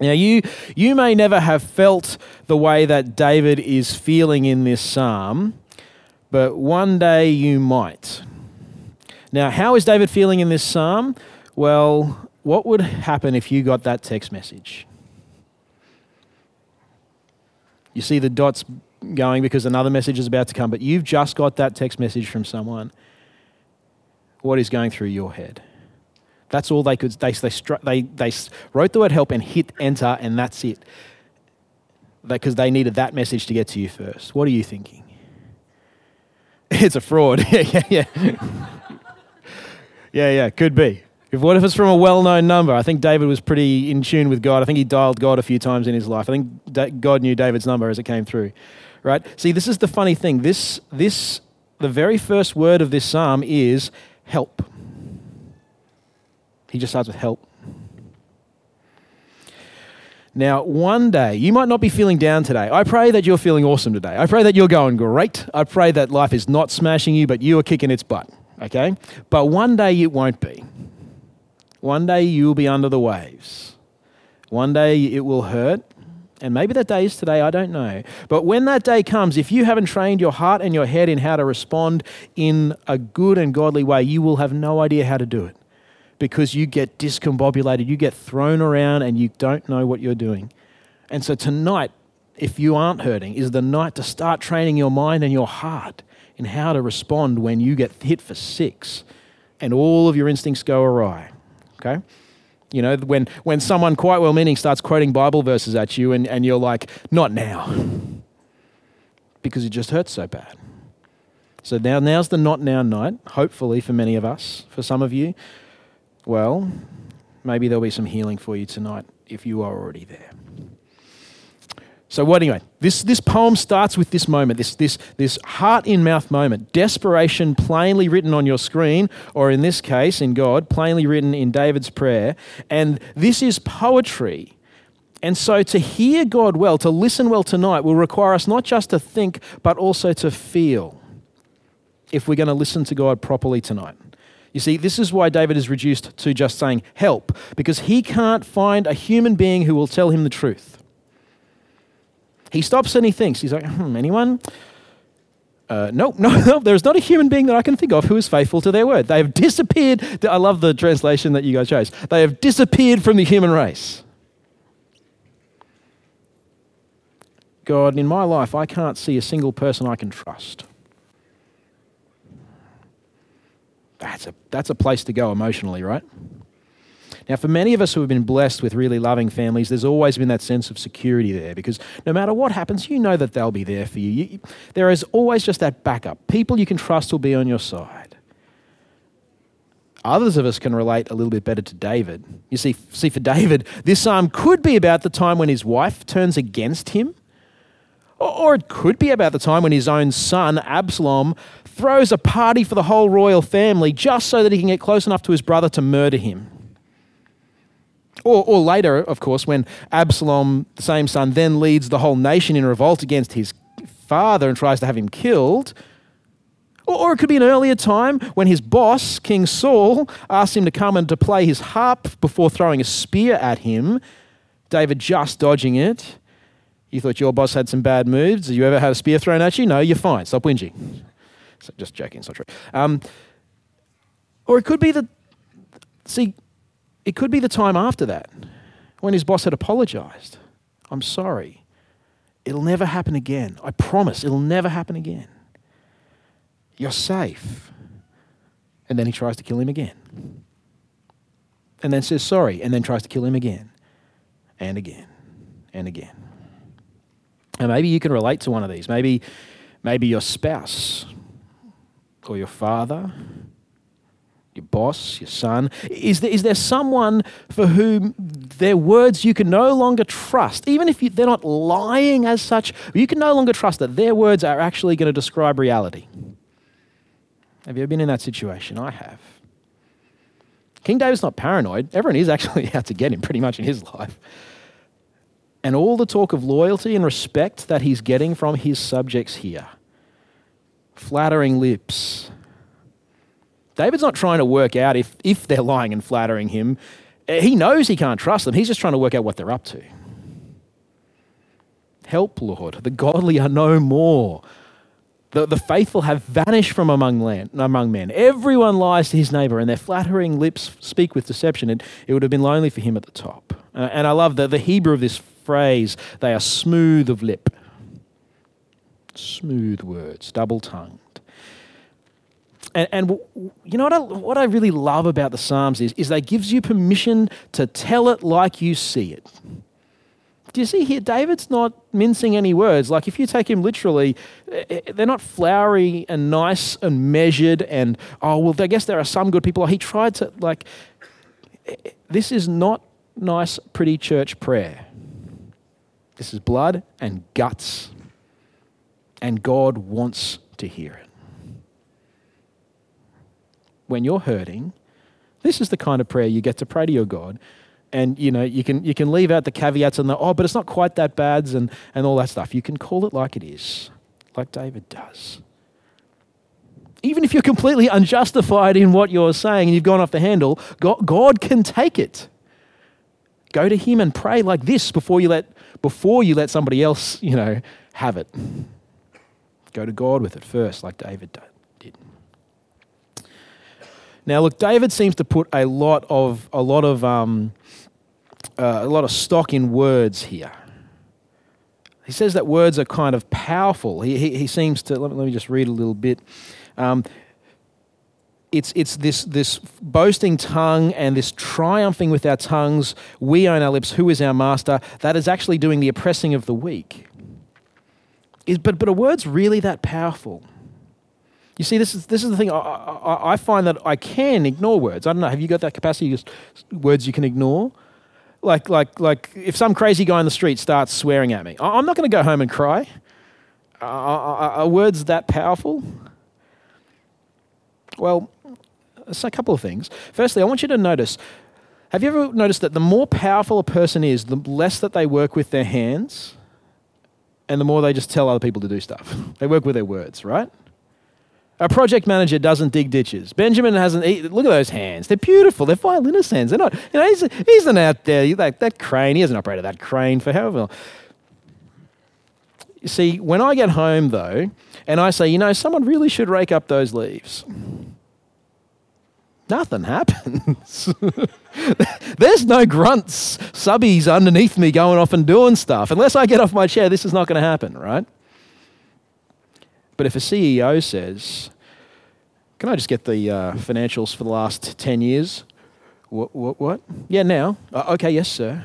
Now, you, you may never have felt the way that David is feeling in this psalm, but one day you might. Now, how is David feeling in this psalm? Well, what would happen if you got that text message? You see the dots going because another message is about to come, but you've just got that text message from someone. What is going through your head? That's all they could. They, they, they, they wrote the word help and hit enter, and that's it. Because they needed that message to get to you first. What are you thinking? It's a fraud. yeah, yeah, yeah. yeah, yeah, could be. If what if it's from a well-known number? I think David was pretty in tune with God. I think he dialed God a few times in his life. I think God knew David's number as it came through. Right? See, this is the funny thing. This, this, the very first word of this psalm is help. He just starts with help. Now, one day, you might not be feeling down today. I pray that you're feeling awesome today. I pray that you're going great. I pray that life is not smashing you, but you are kicking its butt, okay? But one day it won't be. One day you'll be under the waves. One day it will hurt. And maybe that day is today, I don't know. But when that day comes, if you haven't trained your heart and your head in how to respond in a good and godly way, you will have no idea how to do it because you get discombobulated, you get thrown around, and you don't know what you're doing. And so tonight, if you aren't hurting, is the night to start training your mind and your heart in how to respond when you get hit for six and all of your instincts go awry. Okay? You know, when, when someone quite well meaning starts quoting Bible verses at you and, and you're like, not now, because it just hurts so bad. So now, now's the not now night, hopefully for many of us. For some of you, well, maybe there'll be some healing for you tonight if you are already there. So, anyway? This, this poem starts with this moment, this, this, this heart in mouth moment, desperation plainly written on your screen, or in this case, in God, plainly written in David's prayer. And this is poetry. And so, to hear God well, to listen well tonight, will require us not just to think, but also to feel if we're going to listen to God properly tonight. You see, this is why David is reduced to just saying help, because he can't find a human being who will tell him the truth. He stops and he thinks, he's like, hmm, anyone? Uh, no, no, no, there's not a human being that I can think of who is faithful to their word. They have disappeared. I love the translation that you guys chose. They have disappeared from the human race. God, in my life, I can't see a single person I can trust. That's a, that's a place to go emotionally, right? Now, for many of us who have been blessed with really loving families, there's always been that sense of security there because no matter what happens, you know that they'll be there for you. you there is always just that backup. People you can trust will be on your side. Others of us can relate a little bit better to David. You see, see, for David, this psalm could be about the time when his wife turns against him, or it could be about the time when his own son, Absalom, throws a party for the whole royal family just so that he can get close enough to his brother to murder him. Or, or later, of course, when Absalom, the same son, then leads the whole nation in revolt against his father and tries to have him killed. Or, or it could be an earlier time when his boss, King Saul, asks him to come and to play his harp before throwing a spear at him. David just dodging it. You thought your boss had some bad moves. You ever had a spear thrown at you? No, you're fine. Stop whinging. So just joking, it's not true. Um, or it could be the, see, it could be the time after that when his boss had apologized. I'm sorry. It'll never happen again. I promise it'll never happen again. You're safe. And then he tries to kill him again. And then says sorry, and then tries to kill him again, and again, and again. And maybe you can relate to one of these. Maybe, maybe your spouse or your father, your boss, your son? Is there, is there someone for whom their words you can no longer trust? Even if you, they're not lying as such, you can no longer trust that their words are actually going to describe reality. Have you ever been in that situation? I have. King David's not paranoid. Everyone is actually out to get him pretty much in his life. And all the talk of loyalty and respect that he's getting from his subjects here flattering lips. David's not trying to work out if, if they're lying and flattering him. He knows he can't trust them. He's just trying to work out what they're up to. Help, Lord. The godly are no more. The, the faithful have vanished from among, land, among men. Everyone lies to his neighbor, and their flattering lips speak with deception. And it would have been lonely for him at the top. Uh, and I love the, the Hebrew of this phrase they are smooth of lip. Smooth words, double tongued. And, and you know what I, what I really love about the Psalms is, is they gives you permission to tell it like you see it. Do you see here? David's not mincing any words. Like, if you take him literally, eh, eh, they're not flowery and nice and measured and, oh, well, I guess there are some good people. He tried to, like, eh, this is not nice, pretty church prayer. This is blood and guts. And God wants to hear it when you're hurting, this is the kind of prayer you get to pray to your God. And you know, you can you can leave out the caveats and the oh, but it's not quite that bad and, and all that stuff. You can call it like it is, like David does. Even if you're completely unjustified in what you're saying and you've gone off the handle, God, God can take it. Go to him and pray like this before you let before you let somebody else, you know, have it. Go to God with it first, like David did. Now, look, David seems to put a lot of a lot of um, uh, a lot of stock in words here. He says that words are kind of powerful. He, he, he seems to. Let me, let me, just read a little bit. Um, it's, it's this, this boasting tongue and this triumphing with our tongues. We own our lips. Who is our master? That is actually doing the oppressing of the weak. Is, but, but are words really that powerful? You see, this is, this is the thing. I, I, I, find that I can ignore words. I don't know. Have you got that capacity? Just words you can ignore? Like, like, like if some crazy guy in the street starts swearing at me, I'm not going to go home and cry. are words that powerful? Well, it's a couple of things. Firstly, I want you to notice have you ever noticed that the more powerful a person is, the less that they work with their hands and the more they just tell other people to do stuff? They work with their words, right? A project manager doesn't dig ditches. Benjamin hasn't. look at those hands. They're beautiful. They're violinist hands. They're not. You know, he's, he's an out there. That, that crane. He hasn't operated that crane for however long. See, when I get home though, and I say, you know, someone really should rake up those leaves. Nothing happens. There's no grunts, subbies underneath me going off and doing stuff. Unless I get off my chair, this is not going to happen, right? But if a CEO says, Can I just get the uh, financials for the last 10 years? What? What? what? Yeah, now. Uh, okay, yes, sir.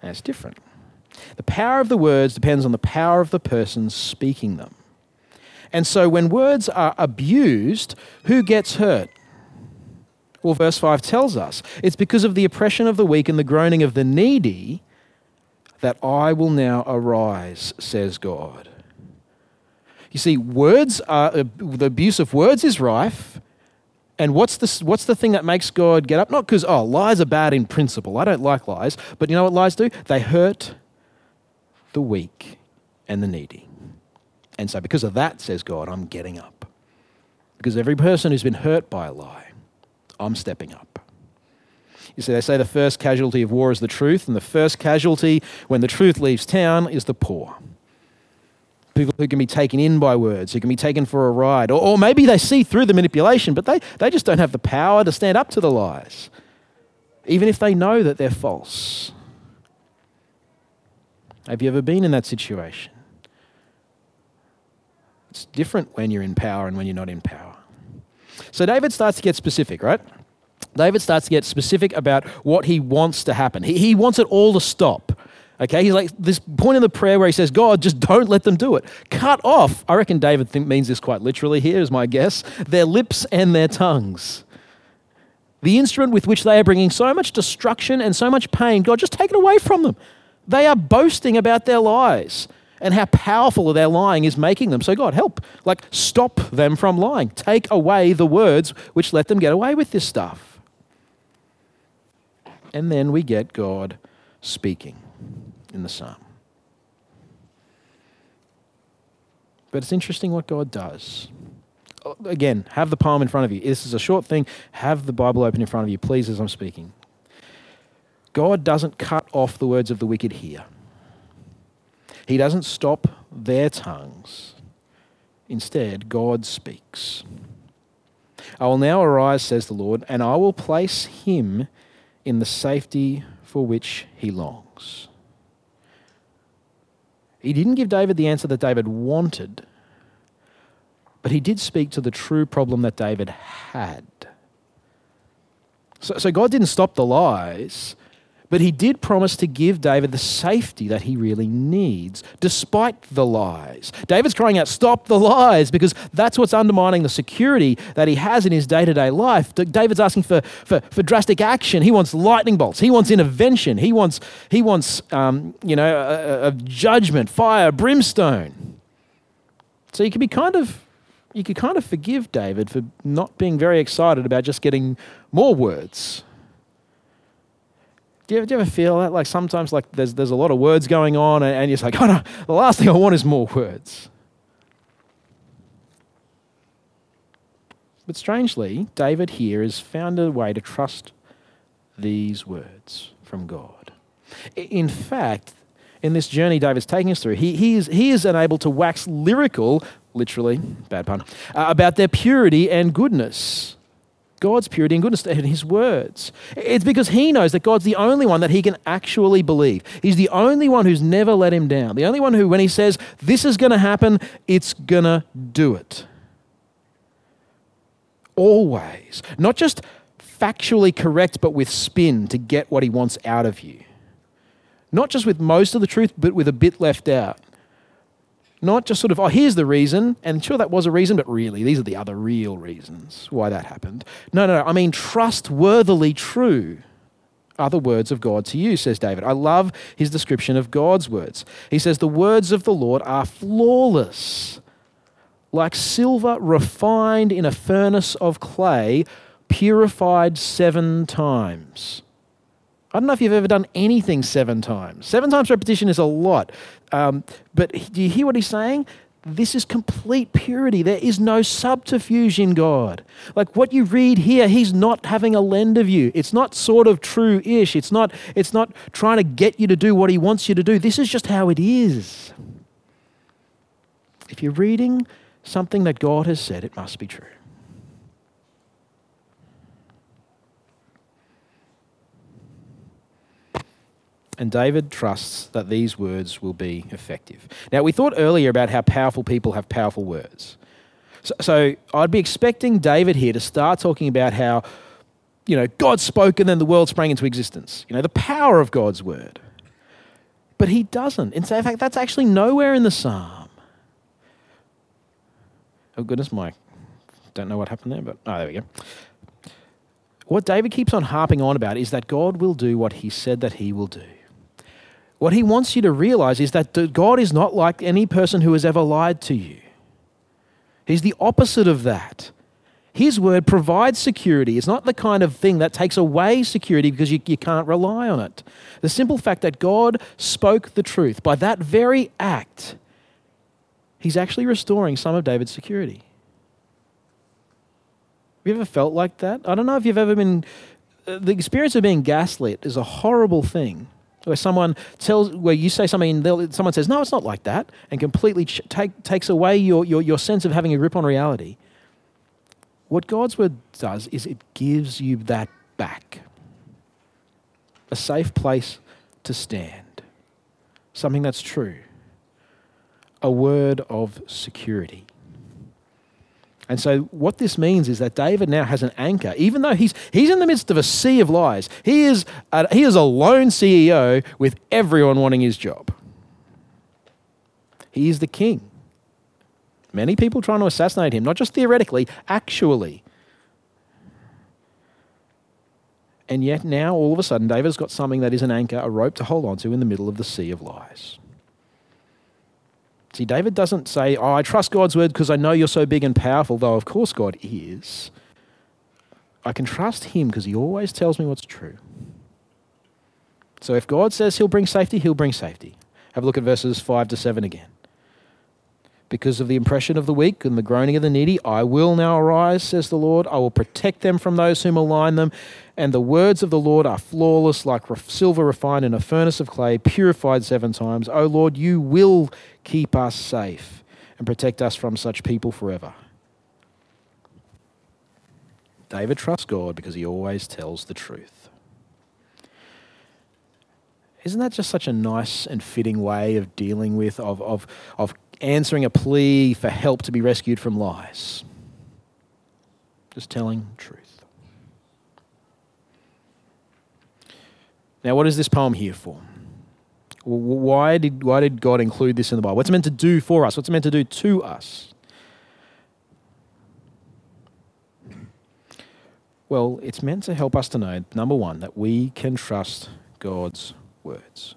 That's different. The power of the words depends on the power of the person speaking them. And so when words are abused, who gets hurt? Well, verse 5 tells us it's because of the oppression of the weak and the groaning of the needy that I will now arise, says God. You see, words are, the abuse of words is rife. And what's the, what's the thing that makes God get up? Not because, oh, lies are bad in principle. I don't like lies. But you know what lies do? They hurt the weak and the needy. And so, because of that, says God, I'm getting up. Because every person who's been hurt by a lie, I'm stepping up. You see, they say the first casualty of war is the truth, and the first casualty when the truth leaves town is the poor people who can be taken in by words, who can be taken for a ride. Or, or maybe they see through the manipulation, but they, they just don't have the power to stand up to the lies, even if they know that they're false. Have you ever been in that situation? It's different when you're in power and when you're not in power. So David starts to get specific, right? David starts to get specific about what he wants to happen. He, he wants it all to stop. Okay, he's like this point in the prayer where he says, God, just don't let them do it. Cut off. I reckon David think, means this quite literally here, is my guess. Their lips and their tongues. The instrument with which they are bringing so much destruction and so much pain, God, just take it away from them. They are boasting about their lies and how powerful their lying is making them. So, God, help. Like, stop them from lying. Take away the words which let them get away with this stuff. And then we get God speaking in the psalm. But it's interesting what God does. again, have the psalm in front of you. This is a short thing. Have the Bible open in front of you, please, as I'm speaking. God doesn't cut off the words of the wicked here. He doesn't stop their tongues. Instead, God speaks. I will now arise, says the Lord, and I will place him in the safety for which he longs. He didn't give David the answer that David wanted, but he did speak to the true problem that David had. So, so God didn't stop the lies, but he did promise to give David the safety that he really needs, despite the lies. David's crying out, Stop the lies, because that's what's undermining the security that he has in his day to day life. David's asking for, for, for, drastic action. He wants lightning bolts. He wants intervention. He wants, he wants um, you know, a, a judgment, fire, brimstone. So you could be kind of you could kind of forgive David for not being very excited about just getting more words do you, do you, ever feel that? Like sometimes like there's, there's a lot of words going on and, and you're like, oh no, the last thing I want is more words. But strangely, David here has found a way to trust these words from God. In fact, in this journey David's taking us through, he, he, is, he is unable to wax lyrical, literally, bad pun, uh, about their purity and goodness. God's purity and goodness and his words. It's because he knows that God's the only one that he can actually believe. He's the only one who's never let him down. The only one who, when he says, this is going to happen, it's going to do it. Always. Not just factually correct, but with spin to get what he wants out of you. Not just with most of the truth, but with a bit left out. Not just sort of, oh, here's the reason, and sure that was a reason, but really, these are the other real reasons why that happened. No, no, no. I mean, trustworthily true are the words of God to you, says David. I love his description of God's words. He says, The words of the Lord are flawless, like silver refined in a furnace of clay, purified seven times. I don't know if you've ever done anything seven times. Seven times repetition is a lot. Um, but do you hear what he's saying? This is complete purity. There is no subterfuge in God. Like what you read here, he's not having a lend of you. It's not sort of true ish. It's not, it's not trying to get you to do what he wants you to do. This is just how it is. If you're reading something that God has said, it must be true. And David trusts that these words will be effective. Now, we thought earlier about how powerful people have powerful words. So, so, I'd be expecting David here to start talking about how, you know, God spoke and then the world sprang into existence. You know, the power of God's word. But he doesn't. In fact, that's actually nowhere in the psalm. Oh, goodness, Mike. Don't know what happened there, but oh, there we go. What David keeps on harping on about is that God will do what he said that he will do. What he wants you to realize is that God is not like any person who has ever lied to you. He's the opposite of that. His word provides security. It's not the kind of thing that takes away security because you, you can't rely on it. The simple fact that God spoke the truth, by that very act, he's actually restoring some of David's security. Have you ever felt like that? I don't know if you've ever been. Uh, the experience of being gaslit is a horrible thing where someone tells where you say something and someone says no it's not like that and completely ch- take, takes away your, your, your sense of having a grip on reality. What god's word does is it gives you that back. A safe place to stand. Something that's true. A word of security and so, what this means is that David now has an anchor, even though he's, he's in the midst of a sea of lies. He is, a, he is a lone CEO with everyone wanting his job. He is the king. Many people trying to assassinate him, not just theoretically, actually. And yet, now all of a sudden, David's got something that is an anchor, a rope to hold onto in the middle of the sea of lies. See, David doesn't say, Oh, I trust God's word because I know you're so big and powerful, though of course God is. I can trust him because he always tells me what's true. So if God says he'll bring safety, he'll bring safety. Have a look at verses 5 to 7 again. Because of the impression of the weak and the groaning of the needy, I will now arise, says the Lord. I will protect them from those who malign them. And the words of the Lord are flawless, like silver refined in a furnace of clay, purified seven times. O Lord, you will keep us safe and protect us from such people forever. David trusts God because he always tells the truth. Isn't that just such a nice and fitting way of dealing with, of, of, of answering a plea for help to be rescued from lies. Just telling truth. Now, what is this poem here for? Why did, why did God include this in the Bible? What's it meant to do for us? What's it meant to do to us? Well, it's meant to help us to know, number one, that we can trust God's words.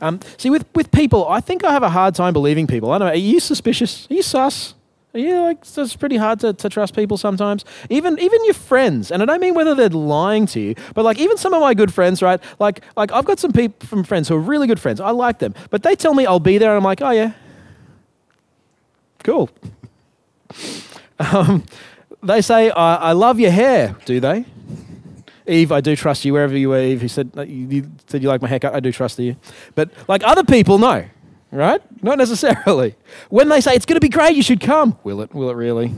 Um, see, with, with people, I think I have a hard time believing people. I don't know. Are you suspicious? Are you sus? Are you like it's pretty hard to, to trust people sometimes? Even even your friends, and I don't mean whether they're lying to you, but like even some of my good friends, right? Like like I've got some people from friends who are really good friends. I like them, but they tell me I'll be there, and I'm like, oh yeah, cool. um, they say I, I love your hair. Do they? Eve, I do trust you wherever you were. Eve, you said you, you said you like my haircut. I do trust you, but like other people, no, right? Not necessarily. When they say it's going to be great, you should come. Will it? Will it really?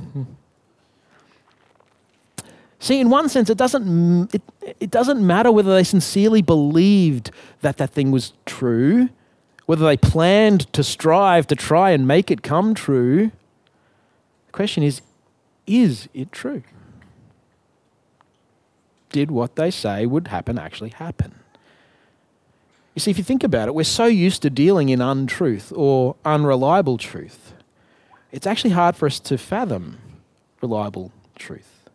See, in one sense, it doesn't it, it doesn't matter whether they sincerely believed that that thing was true, whether they planned to strive to try and make it come true. The question is, is it true? Did what they say would happen actually happen? You see, if you think about it, we're so used to dealing in untruth or unreliable truth. It's actually hard for us to fathom reliable truth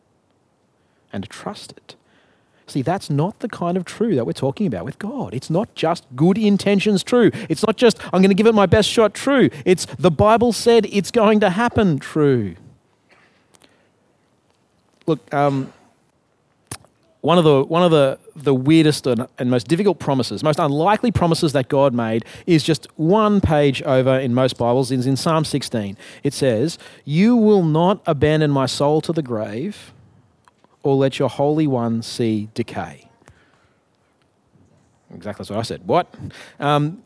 and to trust it. See, that's not the kind of true that we're talking about with God. It's not just good intentions true. It's not just, I'm going to give it my best shot true. It's the Bible said it's going to happen true. Look, um, one of the one of the the weirdest and, and, most difficult promises, most unlikely promises that God made is just one page over in most Bibles. Is in Psalm 16. It says, "You will not abandon my soul to the grave, or let your holy one see decay." Exactly that's what I said. What? Um,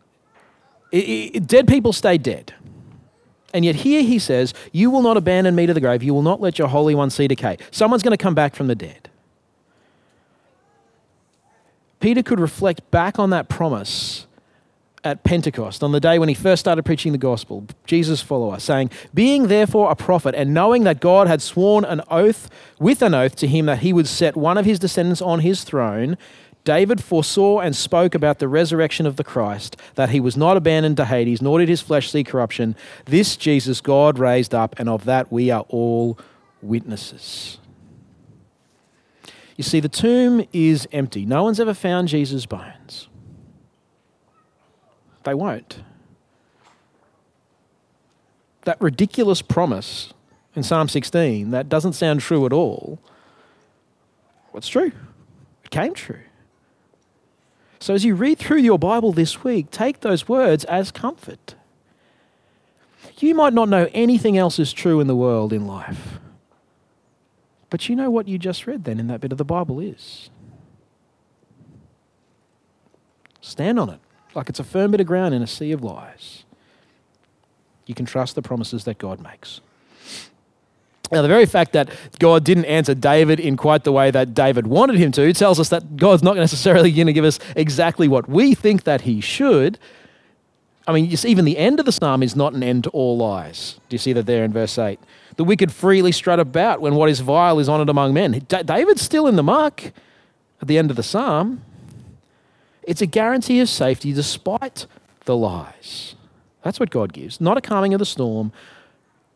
it, it, dead people stay dead. And yet here he says, You will not abandon me to the grave. You will not let your Holy One see decay. Someone's going to come back from the dead. Peter could reflect back on that promise at Pentecost, on the day when he first started preaching the gospel, Jesus' follower, saying, Being therefore a prophet, and knowing that God had sworn an oath with an oath to him that he would set one of his descendants on his throne, David foresaw and spoke about the resurrection of the Christ, that he was not abandoned to Hades, nor did his flesh see corruption. This Jesus God raised up, and of that we are all witnesses. You see, the tomb is empty. No one's ever found Jesus' bones. They won't. That ridiculous promise in Psalm 16 that doesn't sound true at all. What's true? It came true. So as you read through your Bible this week, take those words as comfort. You might not know anything else is true in the world in life. But you know what you just read then in that bit of the Bible is? Stand on it like it's a firm bit of ground in a sea of lies. You can trust the promises that God makes. Now, the very fact that God didn't answer David in quite the way that David wanted him to tells us that God's not necessarily going to give us exactly what we think that he should. I mean, even the end of the psalm is not an end to all lies. Do you see that there in verse 8? The wicked freely strut about when what is vile is honored among men. David's still in the muck at the end of the psalm. It's a guarantee of safety despite the lies. That's what God gives. Not a calming of the storm,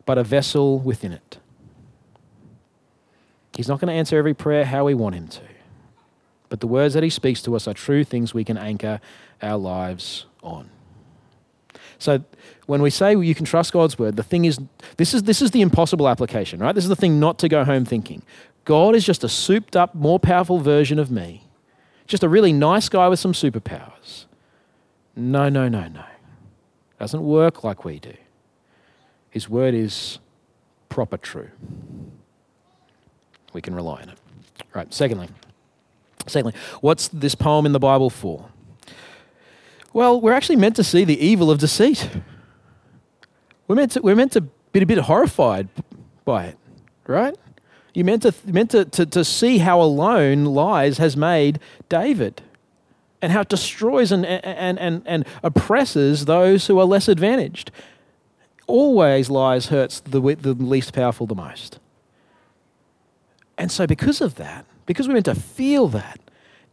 but a vessel within it. He's not going to answer every prayer how we want him to. But the words that he speaks to us are true things we can anchor our lives on. So when we say you can trust God's word, the thing is this is this is the impossible application, right? This is the thing not to go home thinking. God is just a souped up, more powerful version of me. Just a really nice guy with some superpowers. No, no, no, no. Doesn't work like we do. His word is proper true. We can rely on it. Right, secondly, secondly, what's this poem in the Bible for? Well, we're actually meant to see the evil of deceit. We're meant to, we're meant to be a bit horrified by it, right? You're meant to, meant to, to, to see how alone lies has made David and how it destroys and, and, and, and oppresses those who are less advantaged. Always lies hurts the, the least powerful the most. And so, because of that, because we're meant to feel that,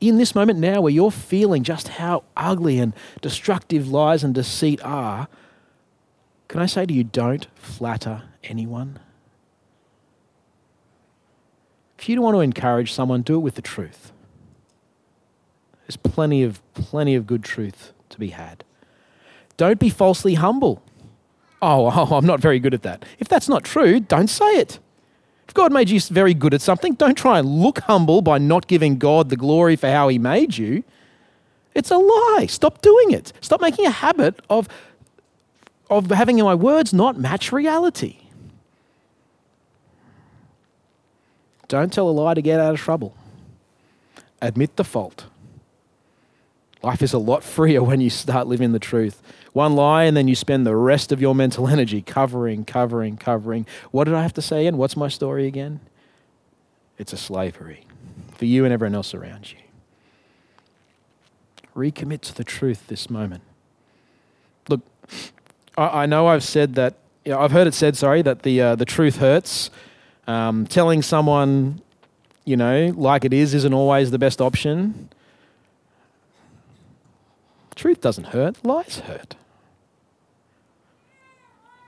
in this moment now where you're feeling just how ugly and destructive lies and deceit are, can I say to you, don't flatter anyone? If you don't want to encourage someone, do it with the truth. There's plenty of plenty of good truth to be had. Don't be falsely humble. Oh, oh, I'm not very good at that. If that's not true, don't say it. If God made you very good at something, don't try and look humble by not giving God the glory for how He made you. It's a lie. Stop doing it. Stop making a habit of, of having my words not match reality. Don't tell a lie to get out of trouble. Admit the fault. Life is a lot freer when you start living the truth. One lie, and then you spend the rest of your mental energy covering, covering, covering. What did I have to say again? What's my story again? It's a slavery for you and everyone else around you. Recommit to the truth this moment. Look, I, I know I've said that, you know, I've heard it said, sorry, that the, uh, the truth hurts. Um, telling someone, you know, like it is, isn't always the best option. Truth doesn't hurt, lies hurt.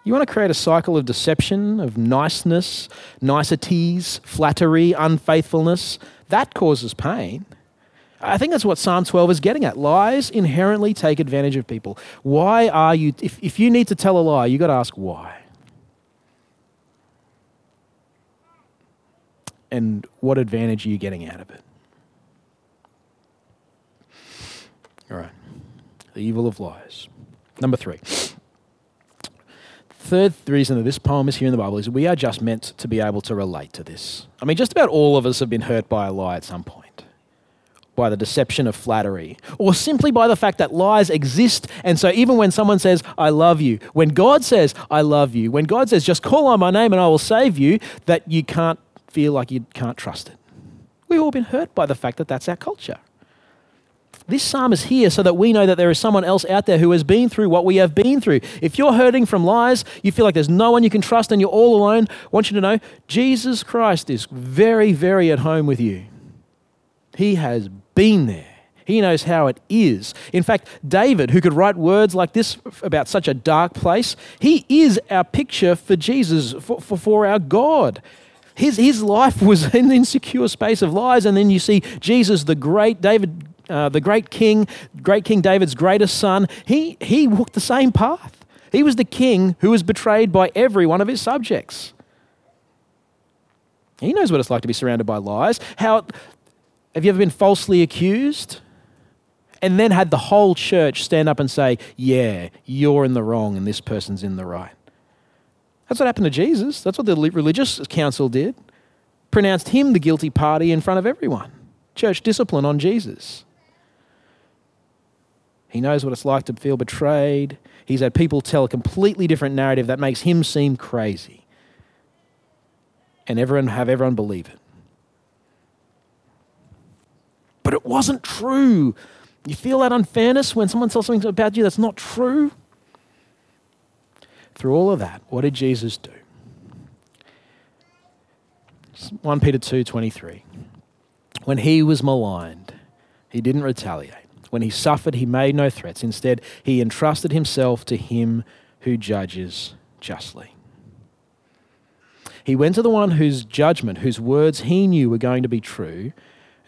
You want to create a cycle of deception, of niceness, niceties, flattery, unfaithfulness. That causes pain. I think that's what Psalm 12 is getting at. Lies inherently take advantage of people. Why are you, if, if you need to tell a lie, you've got to ask why. and what advantage are you getting out of it? All right. The evil of lies. Number three. Third reason that this poem is here in the Bible is we are just meant to be able to relate to this. I mean, just about all of us have been hurt by a lie at some point, by the deception of flattery, or simply by the fact that lies exist. And so, even when someone says, I love you, when God says, I love you, when God says, just call on my name and I will save you, that you can't feel like you can't trust it. We've all been hurt by the fact that that's our culture. This psalm is here so that we know that there is someone else out there who has been through what we have been through. If you're hurting from lies, you feel like there's no one you can trust and you're all alone, I want you to know Jesus Christ is very, very at home with you. He has been there. He knows how it is. In fact, David, who could write words like this about such a dark place, he is our picture for Jesus, for, for, for our God. His, his life was the insecure space of lies, and then you see Jesus, the great David, uh, the great king, great King David's greatest son. He, he walked the same path. He was the king who was betrayed by every one of his subjects. He knows what it's like to be surrounded by lies. How have you ever been falsely accused? And then had the whole church stand up and say, Yeah, you're in the wrong and this person's in the right. That's what happened to Jesus. That's what the religious council did. Pronounced him the guilty party in front of everyone. Church discipline on Jesus. He knows what it's like to feel betrayed. He's had people tell a completely different narrative that makes him seem crazy. And everyone have everyone believe it. But it wasn't true. You feel that unfairness when someone tells something about you that's not true? through all of that, what did Jesus do? 1 Peter 2:23. When he was maligned, he didn't retaliate. When he suffered, he made no threats. Instead, he entrusted himself to him who judges justly. He went to the one whose judgment, whose words he knew were going to be true,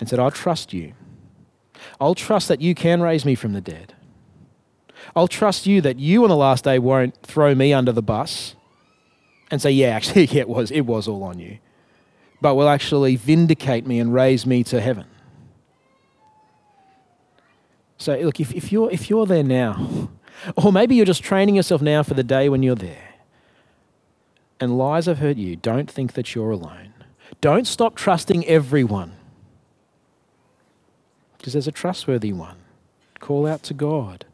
and said, I'll trust you. I'll trust that you can raise me from the dead. I'll trust you that you on the last day won't throw me under the bus and say, yeah, actually, yeah, it was, it was all on you, but will actually vindicate me and raise me to heaven. So, look, if, if, you're, if you're there now, or maybe you're just training yourself now for the day when you're there, and lies have hurt you, don't think that you're alone. Don't stop trusting everyone because there's a trustworthy one. Call out to God.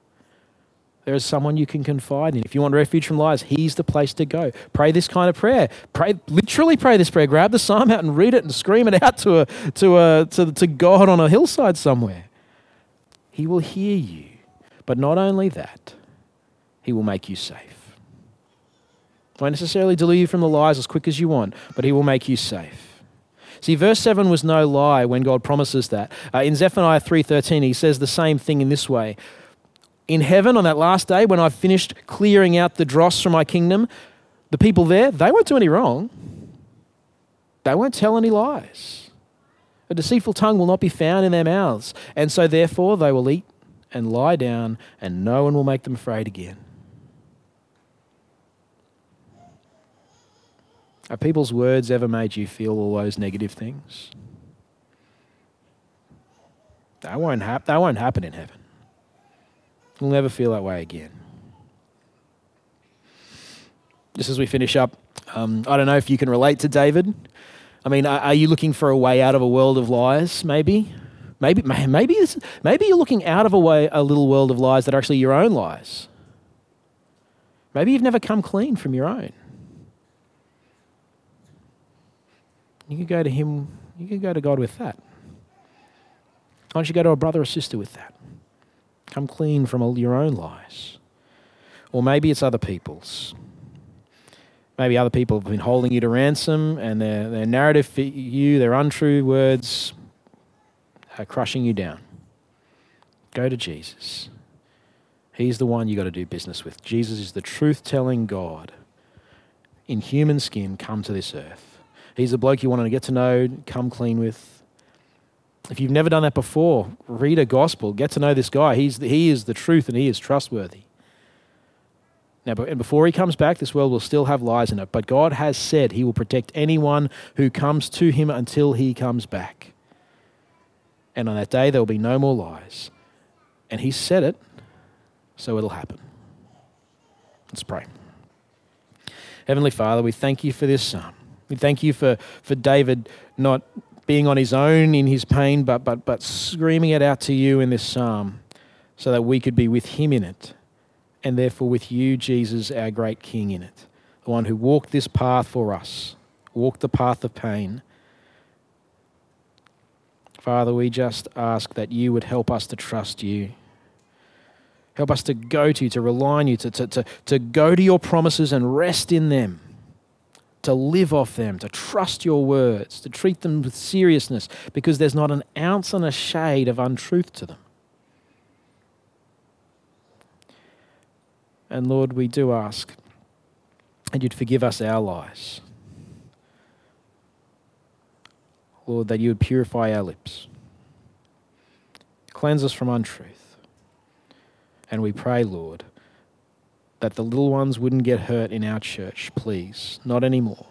There is someone you can confide in. If you want refuge from lies, He's the place to go. Pray this kind of prayer. Pray, literally pray this prayer. Grab the psalm out and read it and scream it out to, a, to, a, to, to God on a hillside somewhere. He will hear you. But not only that, He will make you safe. Won't necessarily deliver you from the lies as quick as you want, but He will make you safe. See, verse 7 was no lie when God promises that. Uh, in Zephaniah 3.13, he says the same thing in this way in heaven on that last day when I've finished clearing out the dross from my kingdom, the people there, they won't do any wrong. They won't tell any lies. A deceitful tongue will not be found in their mouths. And so, therefore, they will eat and lie down, and no one will make them afraid again. Are people's words ever made you feel all those negative things? That won't, hap- that won't happen in heaven. You'll never feel that way again. Just as we finish up, um, I don't know if you can relate to David. I mean, are, are, you looking for a way out of a world of lies? Maybe, maybe, maybe, this, maybe you're looking out of a way, a little world of lies that are actually your own lies. Maybe you've never come clean from your own. You could go to him. You could go to God with that. Why don't you go to a brother or sister with that? Come clean from all your own lies. Or maybe it's other people's. Maybe other people have been holding you to ransom and their, their narrative for you, their untrue words, are crushing you down. Go to Jesus. He's the one you got to do business with. Jesus is the truth telling God in human skin come to this earth. He's the bloke you want to get to know, come clean with, if you've never done that before, read a gospel, get to know this guy. He's, he is the truth and he is trustworthy. Now, and before he comes back, this world will still have lies in it, but God has said he will protect anyone who comes to him until he comes back. And on that day, there will be no more lies. And he said it, so it'll happen. Let's pray. Heavenly Father, we thank you for this psalm. We thank you for, for David not being on his own in his pain, but, but, but screaming it out to you in this psalm so that we could be with him in it and therefore with you, Jesus, our great King, in it. The one who walked this path for us, walked the path of pain. Father, we just ask that you would help us to trust you. Help us to go to you, to rely on you, to, to, to, to go to your promises and rest in them to live off them, to trust your words, to treat them with seriousness, because there's not an ounce and a shade of untruth to them. And Lord, we do ask that you'd forgive us our lies. Lord, that you would purify our lips, cleanse us from untruth. And we pray, Lord, that the little ones wouldn't get hurt in our church, please. Not anymore.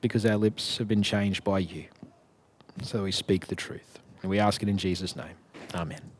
Because our lips have been changed by you. So we speak the truth. And we ask it in Jesus' name. Amen.